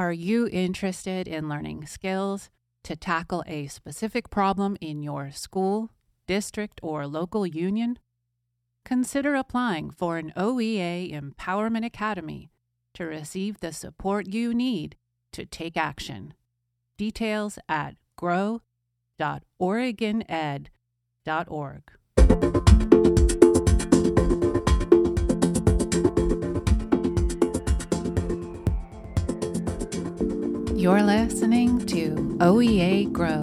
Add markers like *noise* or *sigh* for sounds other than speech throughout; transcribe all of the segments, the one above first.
Are you interested in learning skills to tackle a specific problem in your school, district, or local union? Consider applying for an OEA Empowerment Academy to receive the support you need to take action. Details at grow.oregoned.org. You're listening to OEA Grow,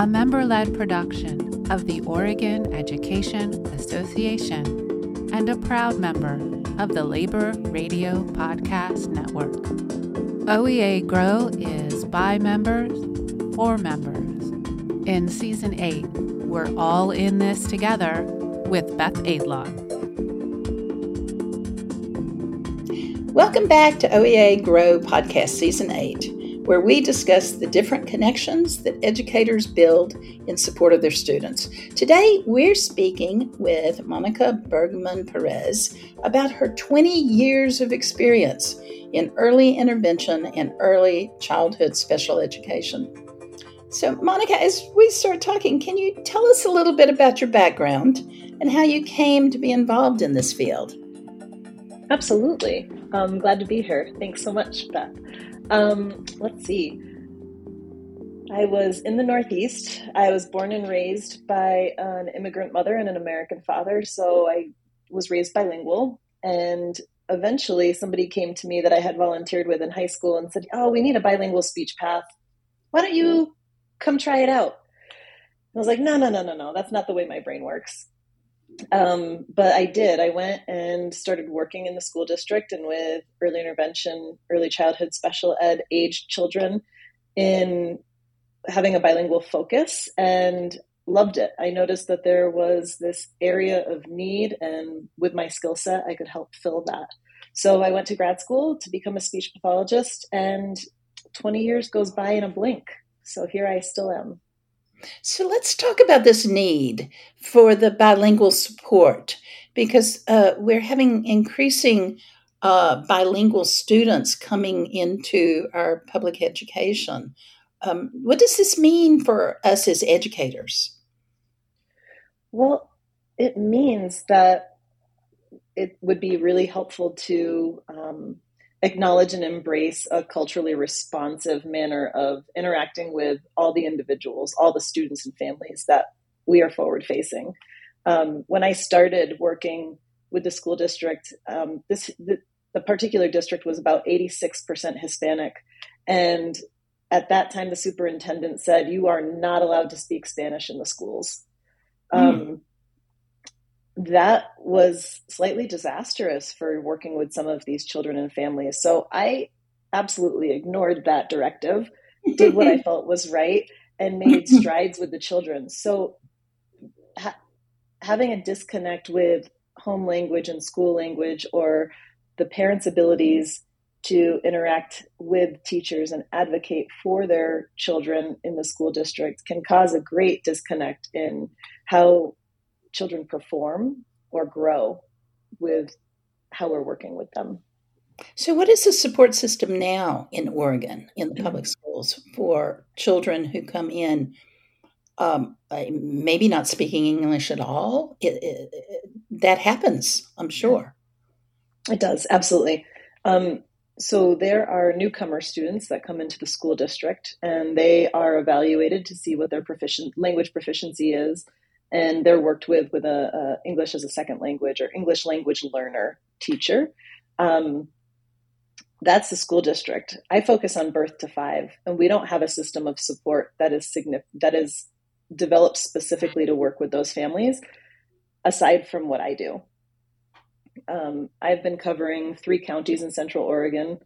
a member led production of the Oregon Education Association and a proud member of the Labor Radio Podcast Network. OEA Grow is by members for members. In season 8, we're all in this together with Beth Aidlaw. Welcome back to OEA Grow Podcast Season 8 where we discuss the different connections that educators build in support of their students. Today, we're speaking with Monica Bergmann Perez about her 20 years of experience in early intervention and early childhood special education. So, Monica, as we start talking, can you tell us a little bit about your background and how you came to be involved in this field? Absolutely. I'm glad to be here. Thanks so much, Beth. Um, let's see. I was in the Northeast. I was born and raised by an immigrant mother and an American father. So I was raised bilingual. And eventually, somebody came to me that I had volunteered with in high school and said, Oh, we need a bilingual speech path. Why don't you come try it out? I was like, No, no, no, no, no. That's not the way my brain works. Um, but I did. I went and started working in the school district and with early intervention, early childhood special ed aged children in having a bilingual focus and loved it. I noticed that there was this area of need, and with my skill set, I could help fill that. So I went to grad school to become a speech pathologist, and 20 years goes by in a blink. So here I still am. So let's talk about this need for the bilingual support because uh, we're having increasing uh, bilingual students coming into our public education. Um, what does this mean for us as educators? Well, it means that it would be really helpful to um, acknowledge and embrace a culturally responsive manner of interacting with all the individuals, all the students and families that we are forward facing. Um, when I started working with the school district, um, this the, the particular district was about 86% Hispanic, and at that time, the superintendent said, "You are not allowed to speak Spanish in the schools." Mm. That was slightly disastrous for working with some of these children and families. So I absolutely ignored that directive, did what I *laughs* felt was right, and made *laughs* strides with the children. So ha- having a disconnect with home language and school language or the parents' abilities to interact with teachers and advocate for their children in the school district can cause a great disconnect in how children perform or grow with how we're working with them. So, what is the support system now in Oregon in the public schools for children who come in, um, maybe not speaking English at all? It, it, it, that happens, I'm sure. It does, absolutely. Um, so, there are newcomer students that come into the school district and they are evaluated to see what their proficient language proficiency is and they're worked with with a, a, English as a second language or English language learner teacher. Um, that's the school district. I focus on birth to five, and we don't have a system of support that is signif- that is developed specifically to work with those families. Aside from what I do, um, I've been covering three counties in Central Oregon: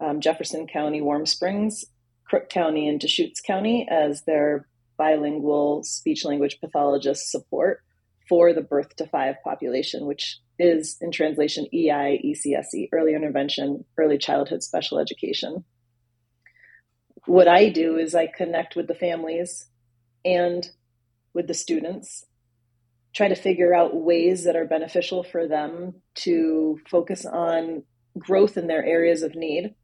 um, Jefferson County, Warm Springs, Crook County, and Deschutes County as their bilingual speech language pathologist support for the birth to five population, which is in translation EI, ECSE, early intervention, early childhood special education. What I do is I connect with the families and with the students, try to figure out ways that are beneficial for them to focus on growth in their areas of need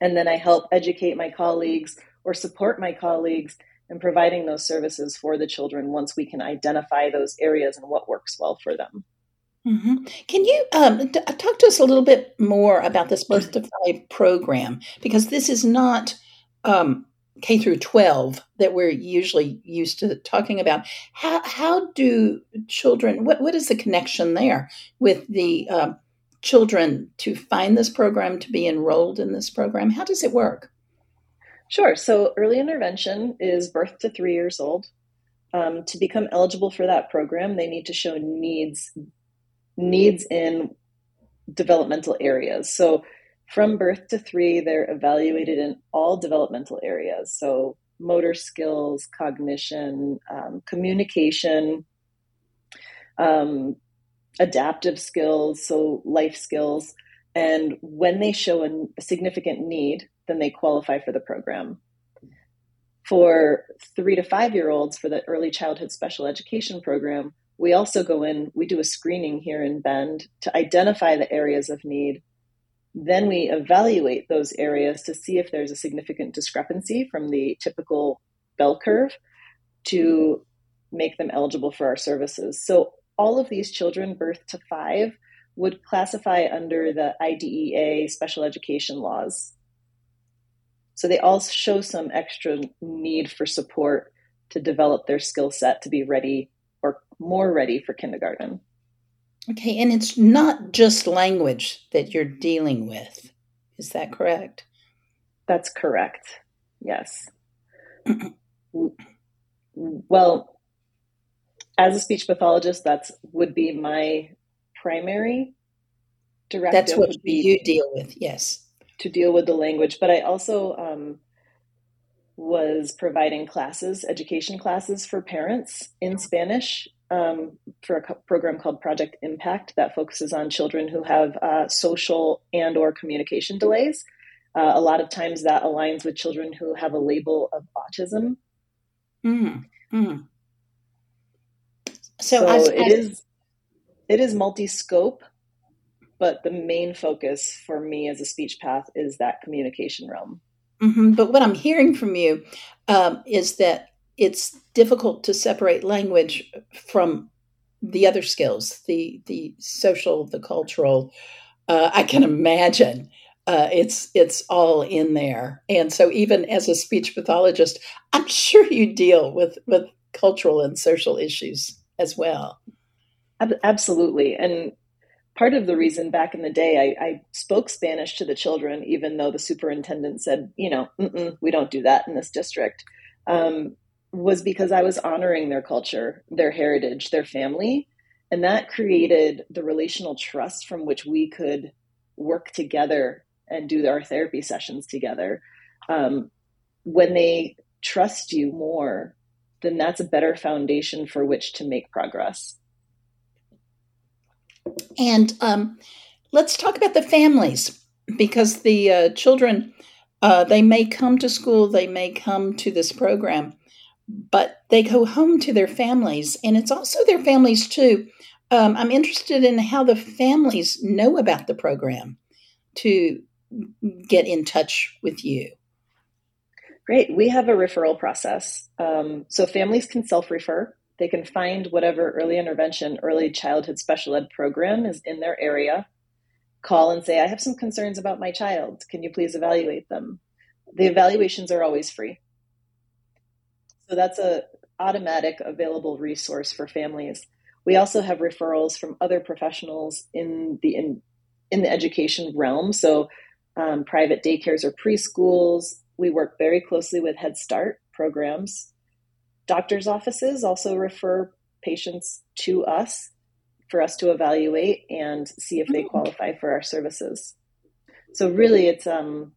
And then I help educate my colleagues or support my colleagues in providing those services for the children once we can identify those areas and what works well for them. Mm-hmm. Can you um, t- talk to us a little bit more about this Birth to Five program? Because this is not um, K through 12 that we're usually used to talking about. How, how do children, what, what is the connection there with the uh, children to find this program, to be enrolled in this program? How does it work? Sure. So early intervention is birth to three years old. Um, to become eligible for that program, they need to show needs needs in developmental areas. So from birth to three, they're evaluated in all developmental areas. So motor skills, cognition, um, communication, um, adaptive skills, so life skills. And when they show a, a significant need, then they qualify for the program. For three to five year olds for the early childhood special education program, we also go in, we do a screening here in Bend to identify the areas of need. Then we evaluate those areas to see if there's a significant discrepancy from the typical bell curve to make them eligible for our services. So all of these children birth to five would classify under the IDEA special education laws. So they all show some extra need for support to develop their skill set to be ready or more ready for kindergarten. Okay, and it's not just language that you're dealing with. Is that correct? That's correct. Yes. *clears throat* well, as a speech pathologist, that's would be my primary directive. That's what you deal with, yes. To deal with the language, but I also um, was providing classes, education classes for parents in Spanish um, for a program called Project Impact that focuses on children who have uh, social and or communication delays. Uh, a lot of times that aligns with children who have a label of autism. Mm, mm. So, so as, it as... is it is multi-scope, but the main focus for me as a speech path is that communication realm. Mm-hmm. But what I'm hearing from you um, is that it's difficult to separate language from the other skills, the the social, the cultural. Uh, I can imagine uh, it's it's all in there, and so even as a speech pathologist, I'm sure you deal with with cultural and social issues as well. Absolutely, and part of the reason back in the day I, I, spoke Spanish to the children, even though the superintendent said, you know, we don't do that in this district, um, was because I was honoring their culture, their heritage, their family. And that created the relational trust from which we could work together and do our therapy sessions together. Um, when they trust you more, then that's a better foundation for which to make progress. And um, let's talk about the families because the uh, children, uh, they may come to school, they may come to this program, but they go home to their families, and it's also their families too. Um, I'm interested in how the families know about the program to get in touch with you. Great. We have a referral process. Um, so families can self refer. They can find whatever early intervention, early childhood special ed program is in their area, call and say, I have some concerns about my child. Can you please evaluate them? The evaluations are always free. So that's a automatic available resource for families. We also have referrals from other professionals in the in, in the education realm. So um, private daycares or preschools. We work very closely with Head Start programs Doctors' offices also refer patients to us for us to evaluate and see if they oh. qualify for our services. So really it's um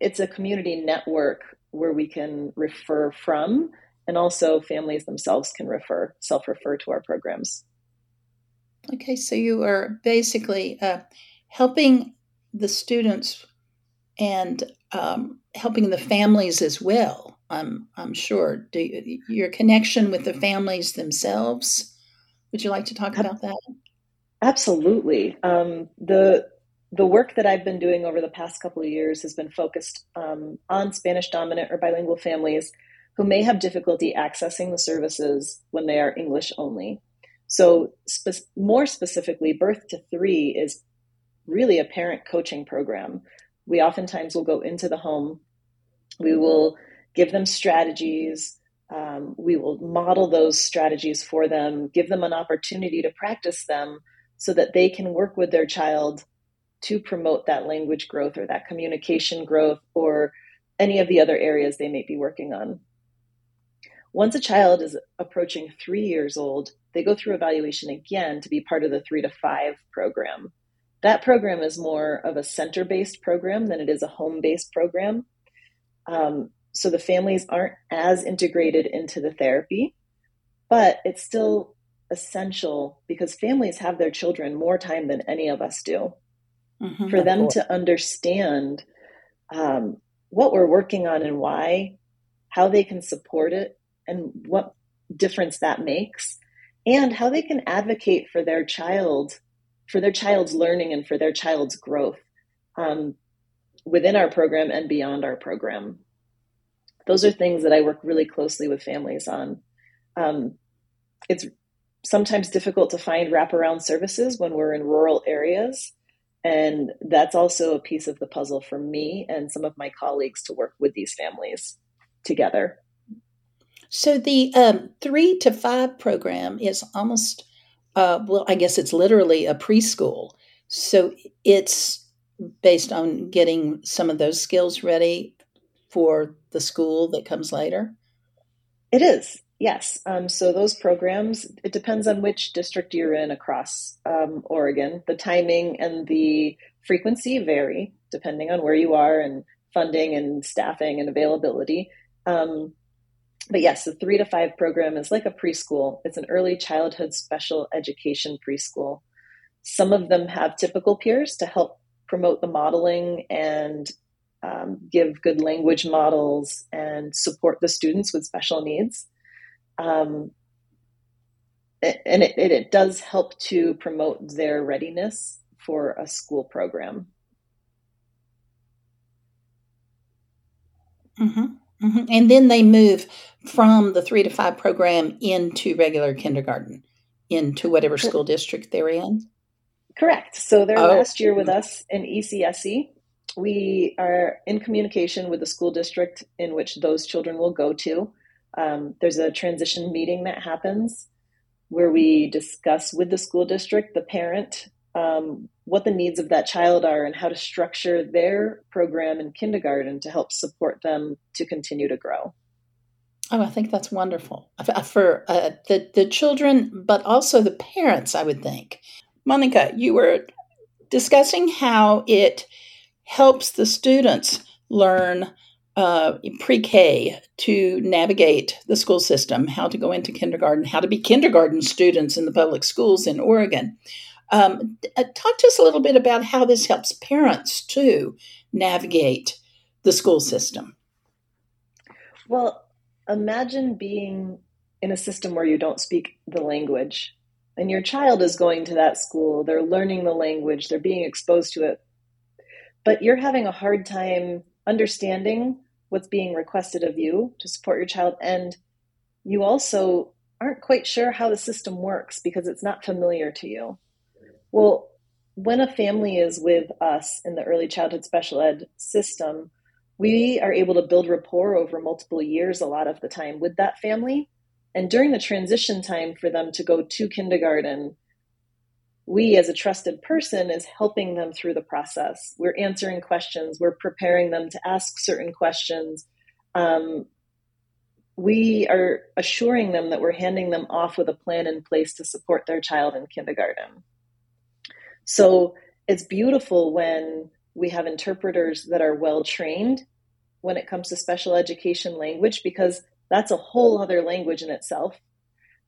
it's a community network where we can refer from and also families themselves can refer self-refer to our programs. Okay, so you are basically uh, helping the students and um, helping the families as well I'm I'm sure. Do you, your connection with the families themselves? Would you like to talk about that? Absolutely. Um, the the work that I've been doing over the past couple of years has been focused um, on Spanish dominant or bilingual families who may have difficulty accessing the services when they are English only. So, spe- more specifically, Birth to Three is really a parent coaching program. We oftentimes will go into the home, we will give them strategies, um, we will model those strategies for them, give them an opportunity to practice them so that they can work with their child to promote that language growth or that communication growth or any of the other areas they may be working on. Once a child is approaching three years old, they go through evaluation again to be part of the three to five program. That program is more of a center based program than it is a home based program. Um, so the families aren't as integrated into the therapy, but it's still essential because families have their children more time than any of us do. Mm-hmm, for them to understand um, what we're working on and why, how they can support it, and what difference that makes, and how they can advocate for their child, for their child's learning and for their child's growth um, within our program and beyond our program. Those are things that I work really closely with families on. Um, it's sometimes difficult to find wraparound services when we're in rural areas. And that's also a piece of the puzzle for me and some of my colleagues to work with these families together. So the um, three to five program is almost, uh, well, I guess it's literally a preschool. So it's based on getting some of those skills ready for the school that comes later. It is. Yes. Um, so those programs, it depends on which district you're in across um, Oregon. The timing and the frequency vary depending on where you are and funding and staffing and availability. Um, but yes, the three to five program is like a preschool. It's an early childhood special education preschool. Some of them have typical peers to help promote the modeling and um, give good language models and support the students with special needs. Um, and it, it, it, does help to promote their readiness for a school program. Mm-hmm, mm-hmm. And then they move from the three to five program into regular kindergarten, into whatever school district they're in. Correct. So their oh. last year with us in ECSE, we are in communication with the school district in which those children will go to. Um, there's a transition meeting that happens where we discuss with the school district, the parent, um, what the needs of that child are and how to structure their program in kindergarten to help support them to continue to grow. Oh, I think that's wonderful for uh, the the children, but also the parents. I would think, Monica, you were discussing how it helps the students learn uh, pre K to navigate the school system, how to go into kindergarten, how to be kindergarten students in the public schools in Oregon. Um, uh, talk to us a little bit about how this helps parents to navigate the school system. Well, imagine being in a system where you don't speak the language and your child is going to that school, they're learning the language, they're being exposed to it, but you're having a hard time understanding what's being requested of you to support your child and you also aren't quite sure how the system works because it's not familiar to you. Well when a family is with us in the early childhood special ed system we are able to build rapport over multiple years a lot of the time with that family. And during the transition time for them to go to kindergarten we as a trusted person is helping them through the process. We're answering questions. We're preparing them to ask certain questions. Um, we are assuring them that we're handing them off with a plan in place to support their child in kindergarten. So it's beautiful when we have interpreters that are well trained when it comes to special education language because that's a whole other language in itself.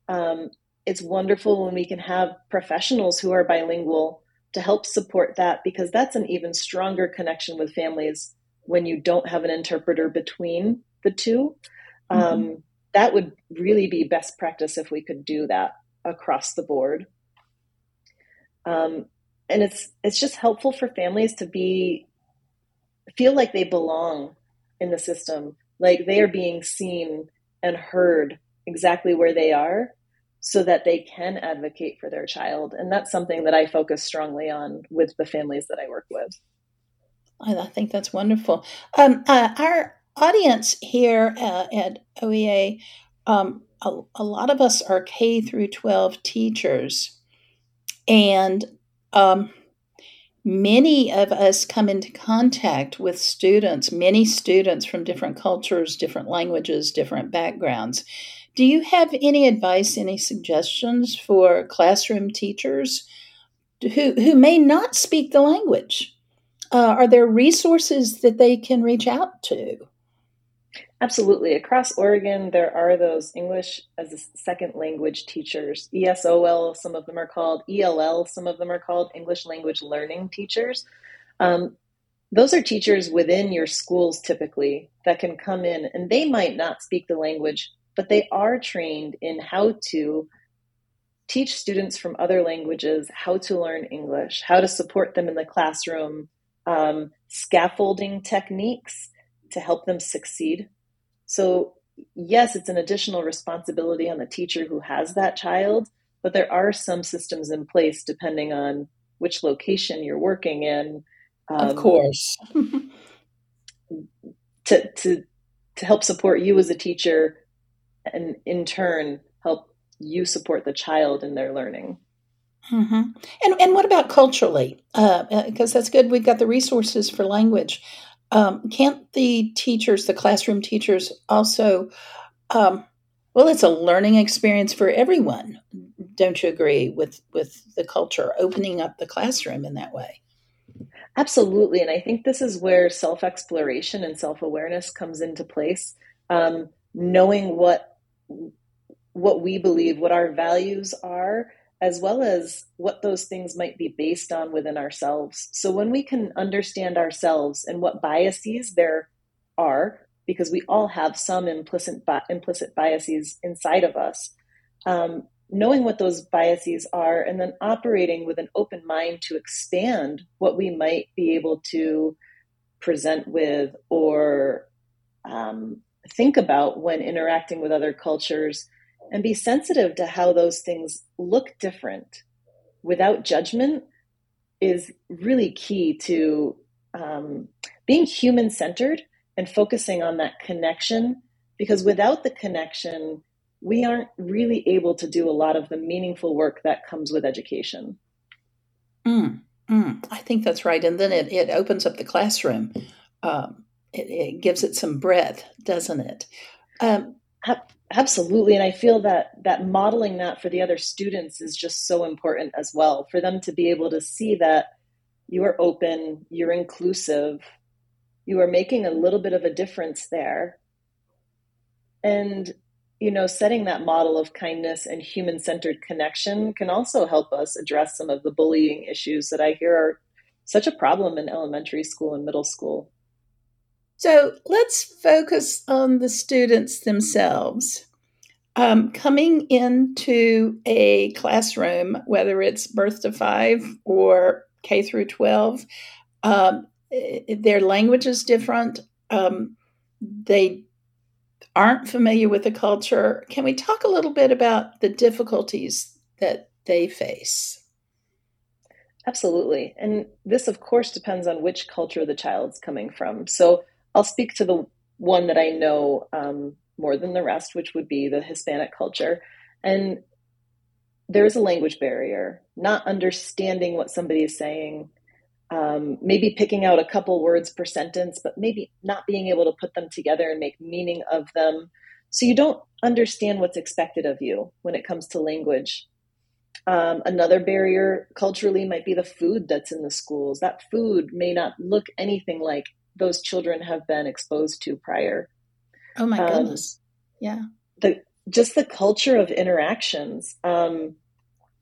Um, it's wonderful when we can have professionals who are bilingual to help support that because that's an even stronger connection with families when you don't have an interpreter between the 2 mm-hmm. um, that would really be best practice if we could do that across the board. Um, and it's it's just helpful for families to be feel like they belong in the system, like they are being seen and heard exactly where they are so that they can advocate for their child. And that's something that I focus strongly on with the families that I work with. I think that's wonderful. Um, uh, our audience here uh, at OEA, um, a, a, lot of us are K through 12 teachers, and um, many of us come into contact with students, many students from different cultures, different languages, different backgrounds. Do you have any advice, any suggestions for classroom teachers who, who may not speak the language? Uh, are there resources that they can reach out to? Absolutely. Across Oregon, there are those English as a second language teachers. ESOL, some of them are called. ELL, some of them are called English language learning teachers. Um, those are teachers within your schools typically that can come in and they might not speak the language, but they are trained in how to teach students from other languages how to learn English, how to support them in the classroom, um, scaffolding techniques to help them succeed so, yes, it's an additional responsibility on the teacher who has that child, but there are some systems in place depending on which location you're working in. Um, of course. *laughs* to, to, to help support you as a teacher and in turn help you support the child in their learning. Mm-hmm. And and what about culturally? Because uh, uh that's good. We've got the resources for language. Um, can't the teachers, the classroom teachers, also? Um, well, it's a learning experience for everyone. Don't you agree with with the culture opening up the classroom in that way? Absolutely, and I think this is where self exploration and self awareness comes into place. Um, knowing what what we believe, what our values are, as well as what those things might be based on within ourselves. So when we can understand ourselves and what biases there are, because we all have some implicit bi- implicit biases inside of us, um, knowing what those biases are, and then operating with an open mind to expand what we might be able to present with or um, think about when interacting with other cultures and be sensitive to how those things look different without judgment is really key to um, being human centered and focusing on that connection because without the connection we aren't really able to do a lot of the meaningful work that comes with education. Mm, mm, i think that's right. And then it, it opens up the classroom um, it, it, gives it some breadth doesn't it um, Absolutely. And I feel that that modeling that for the other students is just so important as well for them to be able to see that you are open, you're inclusive, you are making a little bit of a difference there. And, you know, setting that model of kindness and human centered connection can also help us address some of the bullying issues that I hear are such a problem in elementary school and middle school. So let's focus on the students themselves. Um, coming into a classroom, whether it's birth to five or K through 12, um, their language is different. Um, they aren't familiar with the culture. Can we talk a little bit about the difficulties that they face? Absolutely. And this, of course, depends on which culture the child's coming from. So, I'll speak to the one that I know um, more than the rest, which would be the Hispanic culture. And there is a language barrier, not understanding what somebody is saying, um, maybe picking out a couple words per sentence, but maybe not being able to put them together and make meaning of them. So you don't understand what's expected of you when it comes to language. Um, another barrier culturally might be the food that's in the schools. That food may not look anything like those children have been exposed to prior. Oh my um, goodness. Yeah. The just the culture of interactions. Um,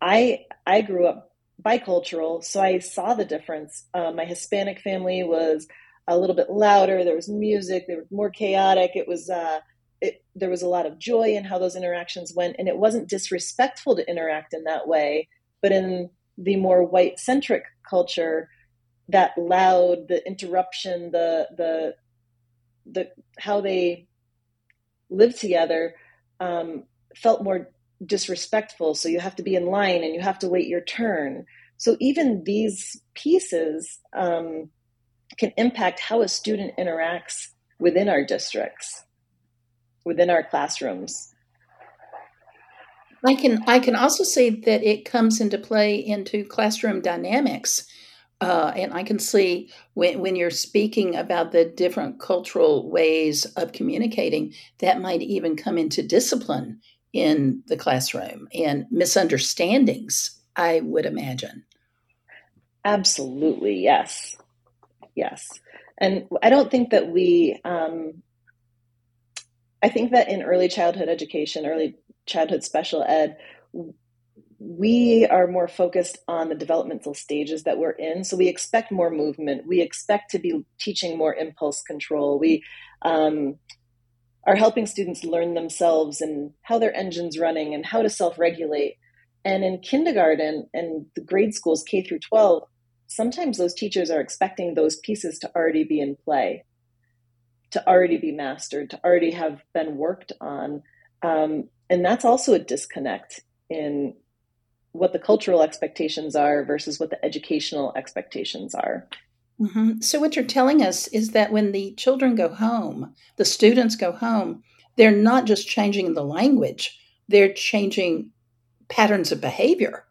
I I grew up bicultural, so I saw the difference. Uh, my Hispanic family was a little bit louder. There was music. They were more chaotic. It was uh, it, there was a lot of joy in how those interactions went, and it wasn't disrespectful to interact in that way. But in the more white centric culture, that loud, the interruption, the the the how they live together um, felt more disrespectful. So you have to be in line and you have to wait your turn. So even these pieces um, can impact how a student interacts within our districts, within our classrooms. I can I can also see that it comes into play into classroom dynamics. Uh, and I can see when, when you're speaking about the different cultural ways of communicating, that might even come into discipline in the classroom and misunderstandings, I would imagine. Absolutely, yes. Yes. And I don't think that we, um, I think that in early childhood education, early childhood special ed, we are more focused on the developmental stages that we're in. So we expect more movement. We expect to be teaching more impulse control. We um, are helping students learn themselves and how their engine's running and how to self regulate. And in kindergarten and the grade schools, K through 12, sometimes those teachers are expecting those pieces to already be in play, to already be mastered, to already have been worked on. Um, and that's also a disconnect in what the cultural expectations are versus what the educational expectations are. Mm-hmm. So, what you're telling us is that when the children go home, the students go home, they're not just changing the language, they're changing patterns of behavior.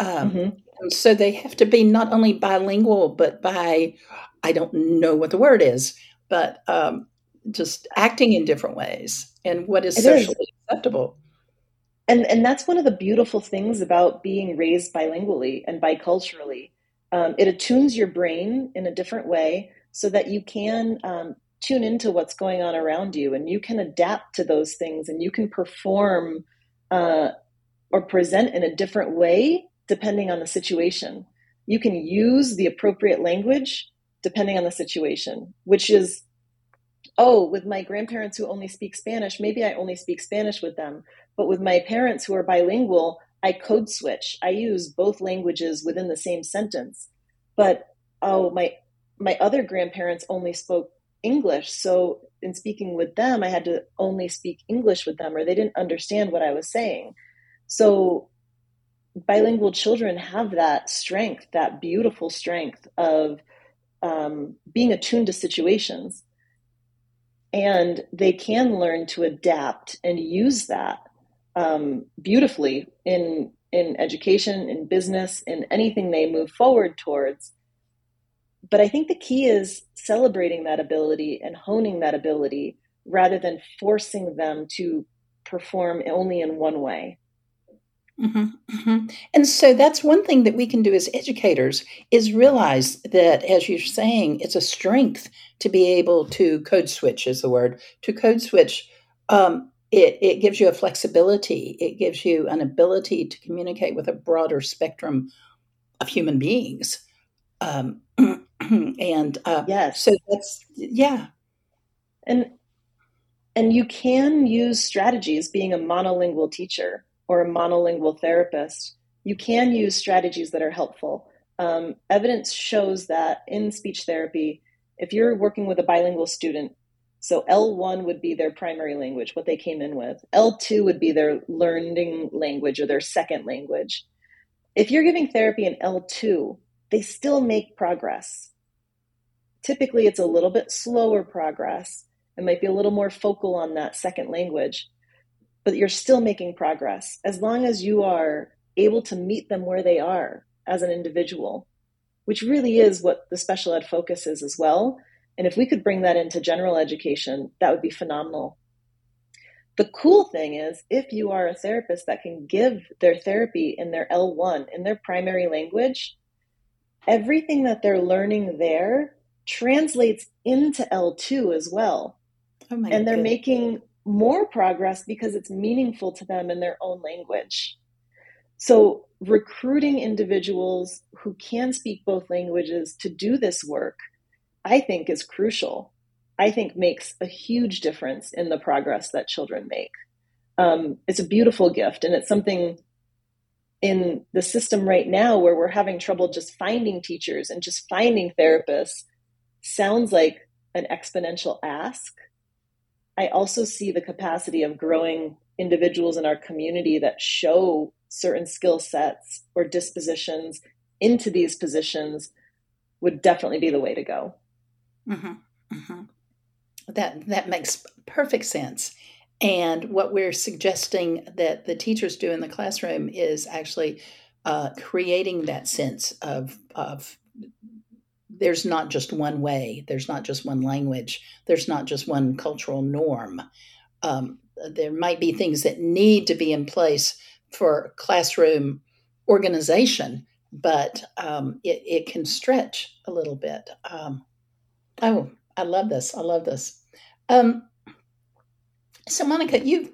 Um, mm-hmm. And so they have to be not only bilingual, but by, I don't know what the word is, but um, just acting in different ways and what is it socially is. acceptable. And, and that's one of the beautiful things about being raised bilingually and biculturally. Um, it attunes your brain in a different way so that you can um, tune into what's going on around you and you can adapt to those things and you can perform uh, or present in a different way depending on the situation. You can use the appropriate language depending on the situation, which is, oh, with my grandparents who only speak Spanish, maybe I only speak Spanish with them. But with my parents who are bilingual, I code switch. I use both languages within the same sentence. But oh, my my other grandparents only spoke English. So in speaking with them, I had to only speak English with them or they didn't understand what I was saying. So bilingual children have that strength, that beautiful strength of um, being attuned to situations. And they can learn to adapt and use that um, beautifully in in education, in business, in anything they move forward towards. But I think the key is celebrating that ability and honing that ability rather than forcing them to perform only in one way. Mm-hmm, mm-hmm. And so that's one thing that we can do as educators is realize that, as you're saying, it's a strength to be able to code switch, is the word, to code switch. Um, it, it gives you a flexibility, it gives you an ability to communicate with a broader spectrum of human beings. Um, *clears throat* and uh, yes. so that's, yeah. And and you can use strategies being a monolingual teacher or a monolingual therapist, you can use strategies that are helpful. Um, evidence shows that in speech therapy, if you're working with a bilingual student, so L1 would be their primary language, what they came in with. L2 would be their learning language or their second language. If you're giving therapy in L2, they still make progress. Typically, it's a little bit slower progress. It might be a little more focal on that second language but you're still making progress as long as you are able to meet them where they are as an individual, which really is what the special ed focus is as well. And if we could bring that into general education, that would be phenomenal. The cool thing is, if you are a therapist that can give their therapy in their L1, in their primary language, everything that they're learning there translates into L2 as well. Oh and they're goodness. making more progress because it's meaningful to them in their own language. So, recruiting individuals who can speak both languages to do this work, I think, is crucial. I think makes a huge difference in the progress that children make. Um, it's a beautiful gift, and it's something in the system right now where we're having trouble just finding teachers and just finding therapists sounds like an exponential ask. I also see the capacity of growing individuals in our community that show certain skill sets or dispositions into these positions would definitely be the way to go. Mm-hmm. Mm-hmm. That that makes perfect sense. And what we're suggesting that the teachers do in the classroom is actually uh, creating that sense of of there's not just one way, there's not just one language, there's not just one cultural norm. Um, there might be things that need to be in place for classroom organization, but um, it, it, can stretch a little bit. Um, oh, I love this. I love this. Um, so, Monica, you've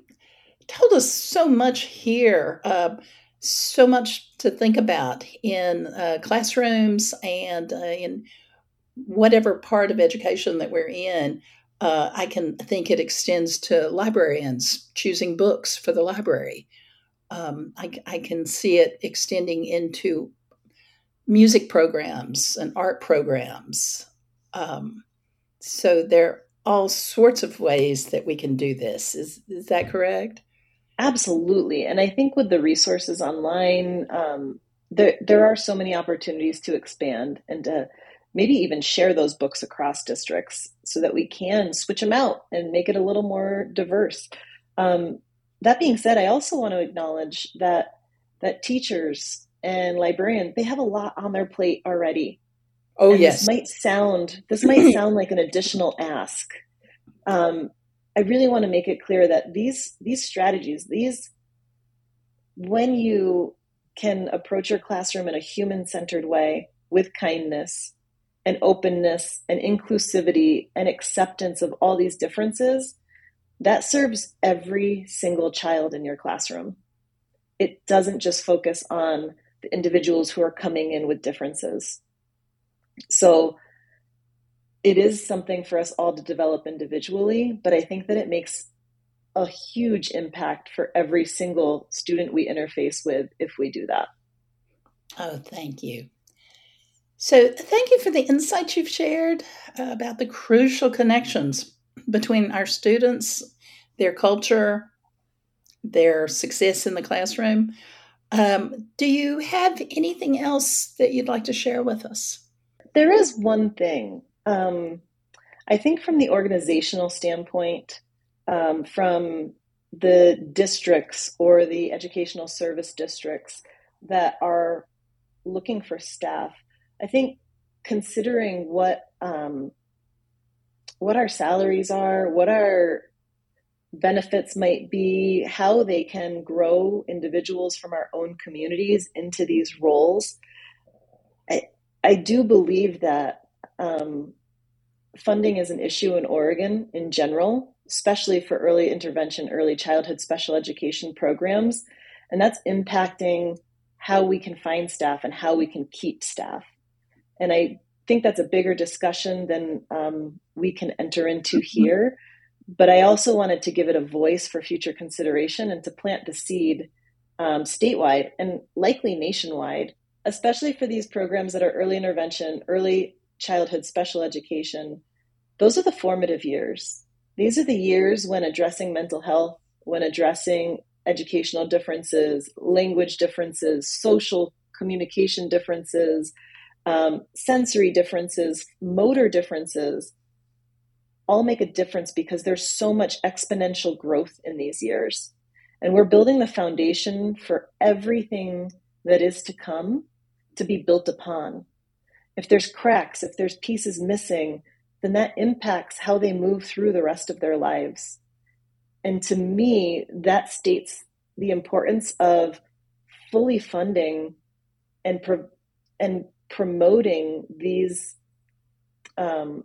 told us so much here, uh, so much to think about in uh, classrooms and uh, in whatever part of education that we're in. Uh, I can think it extends to librarians choosing books for the library. Um, I, I, can see it extending into music programs and art programs. Um, so there are all sorts of ways that we can do this. Is is that correct? Absolutely, and I think with the resources online, um, there there are so many opportunities to expand and to maybe even share those books across districts so that we can switch them out and make it a little more diverse. Um, that being said, I also want to acknowledge that that teachers and librarians they have a lot on their plate already. Oh and yes, this might sound this might *clears throat* sound like an additional ask. Um, I really want to make it clear that these these strategies, these when you can approach your classroom in a human centered way with kindness and openness and inclusivity and acceptance of all these differences, that serves every single child in your classroom. It doesn't just focus on the individuals who are coming in with differences. So it is something for us all to develop individually, but I think that it makes a huge impact for every single student we interface with if we do that. Oh, thank you. So, thank you for the insights you've shared uh, about the crucial connections between our students, their culture, their success in the classroom. Um, do you have anything else that you'd like to share with us? There is one thing. Um, I think, from the organizational standpoint, um, from the districts or the educational service districts that are looking for staff, I think considering what um, what our salaries are, what our benefits might be, how they can grow individuals from our own communities into these roles. I, do believe that um, funding is an issue in Oregon in general, especially for early intervention, early childhood special education programs. And that's impacting how we can find staff and how we can keep staff. And I think that's a bigger discussion than um, we can enter into here. But I also wanted to give it a voice for future consideration and to plant the seed um, statewide and likely nationwide, especially for these programs that are early intervention, early childhood special education. Those are the formative years. These are the years when addressing mental health, when addressing educational differences, language differences, social communication differences, um, sensory differences, motor differences all make a difference because there's so much exponential growth in these years. And we're building the foundation for everything that is to come to be built upon. If there's cracks, if there's pieces missing, then that impacts how they move through the rest of their lives. And to me, that states the importance of fully funding and pro- and promoting these um,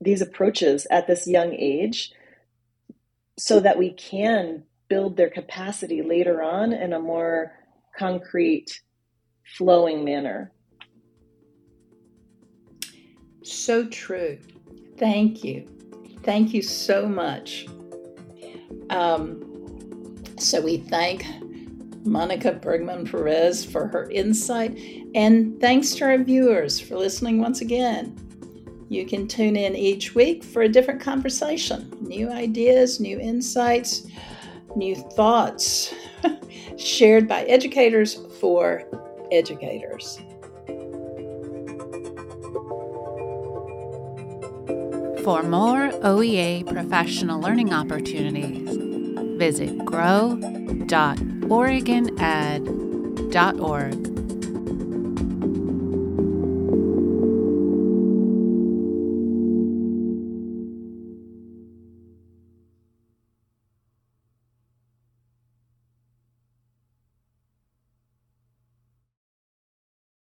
these approaches at this young age so that we can build their capacity later on in a more concrete flowing manner. So true. Thank you. Thank you so much. Um, so we thank Monica Bergmann Perez for her insight, and thanks to our viewers for listening once again. You can tune in each week for a different conversation, new ideas, new insights, new thoughts *laughs* shared by educators for educators. For more OEA professional learning opportunities, visit grow.oregoned.org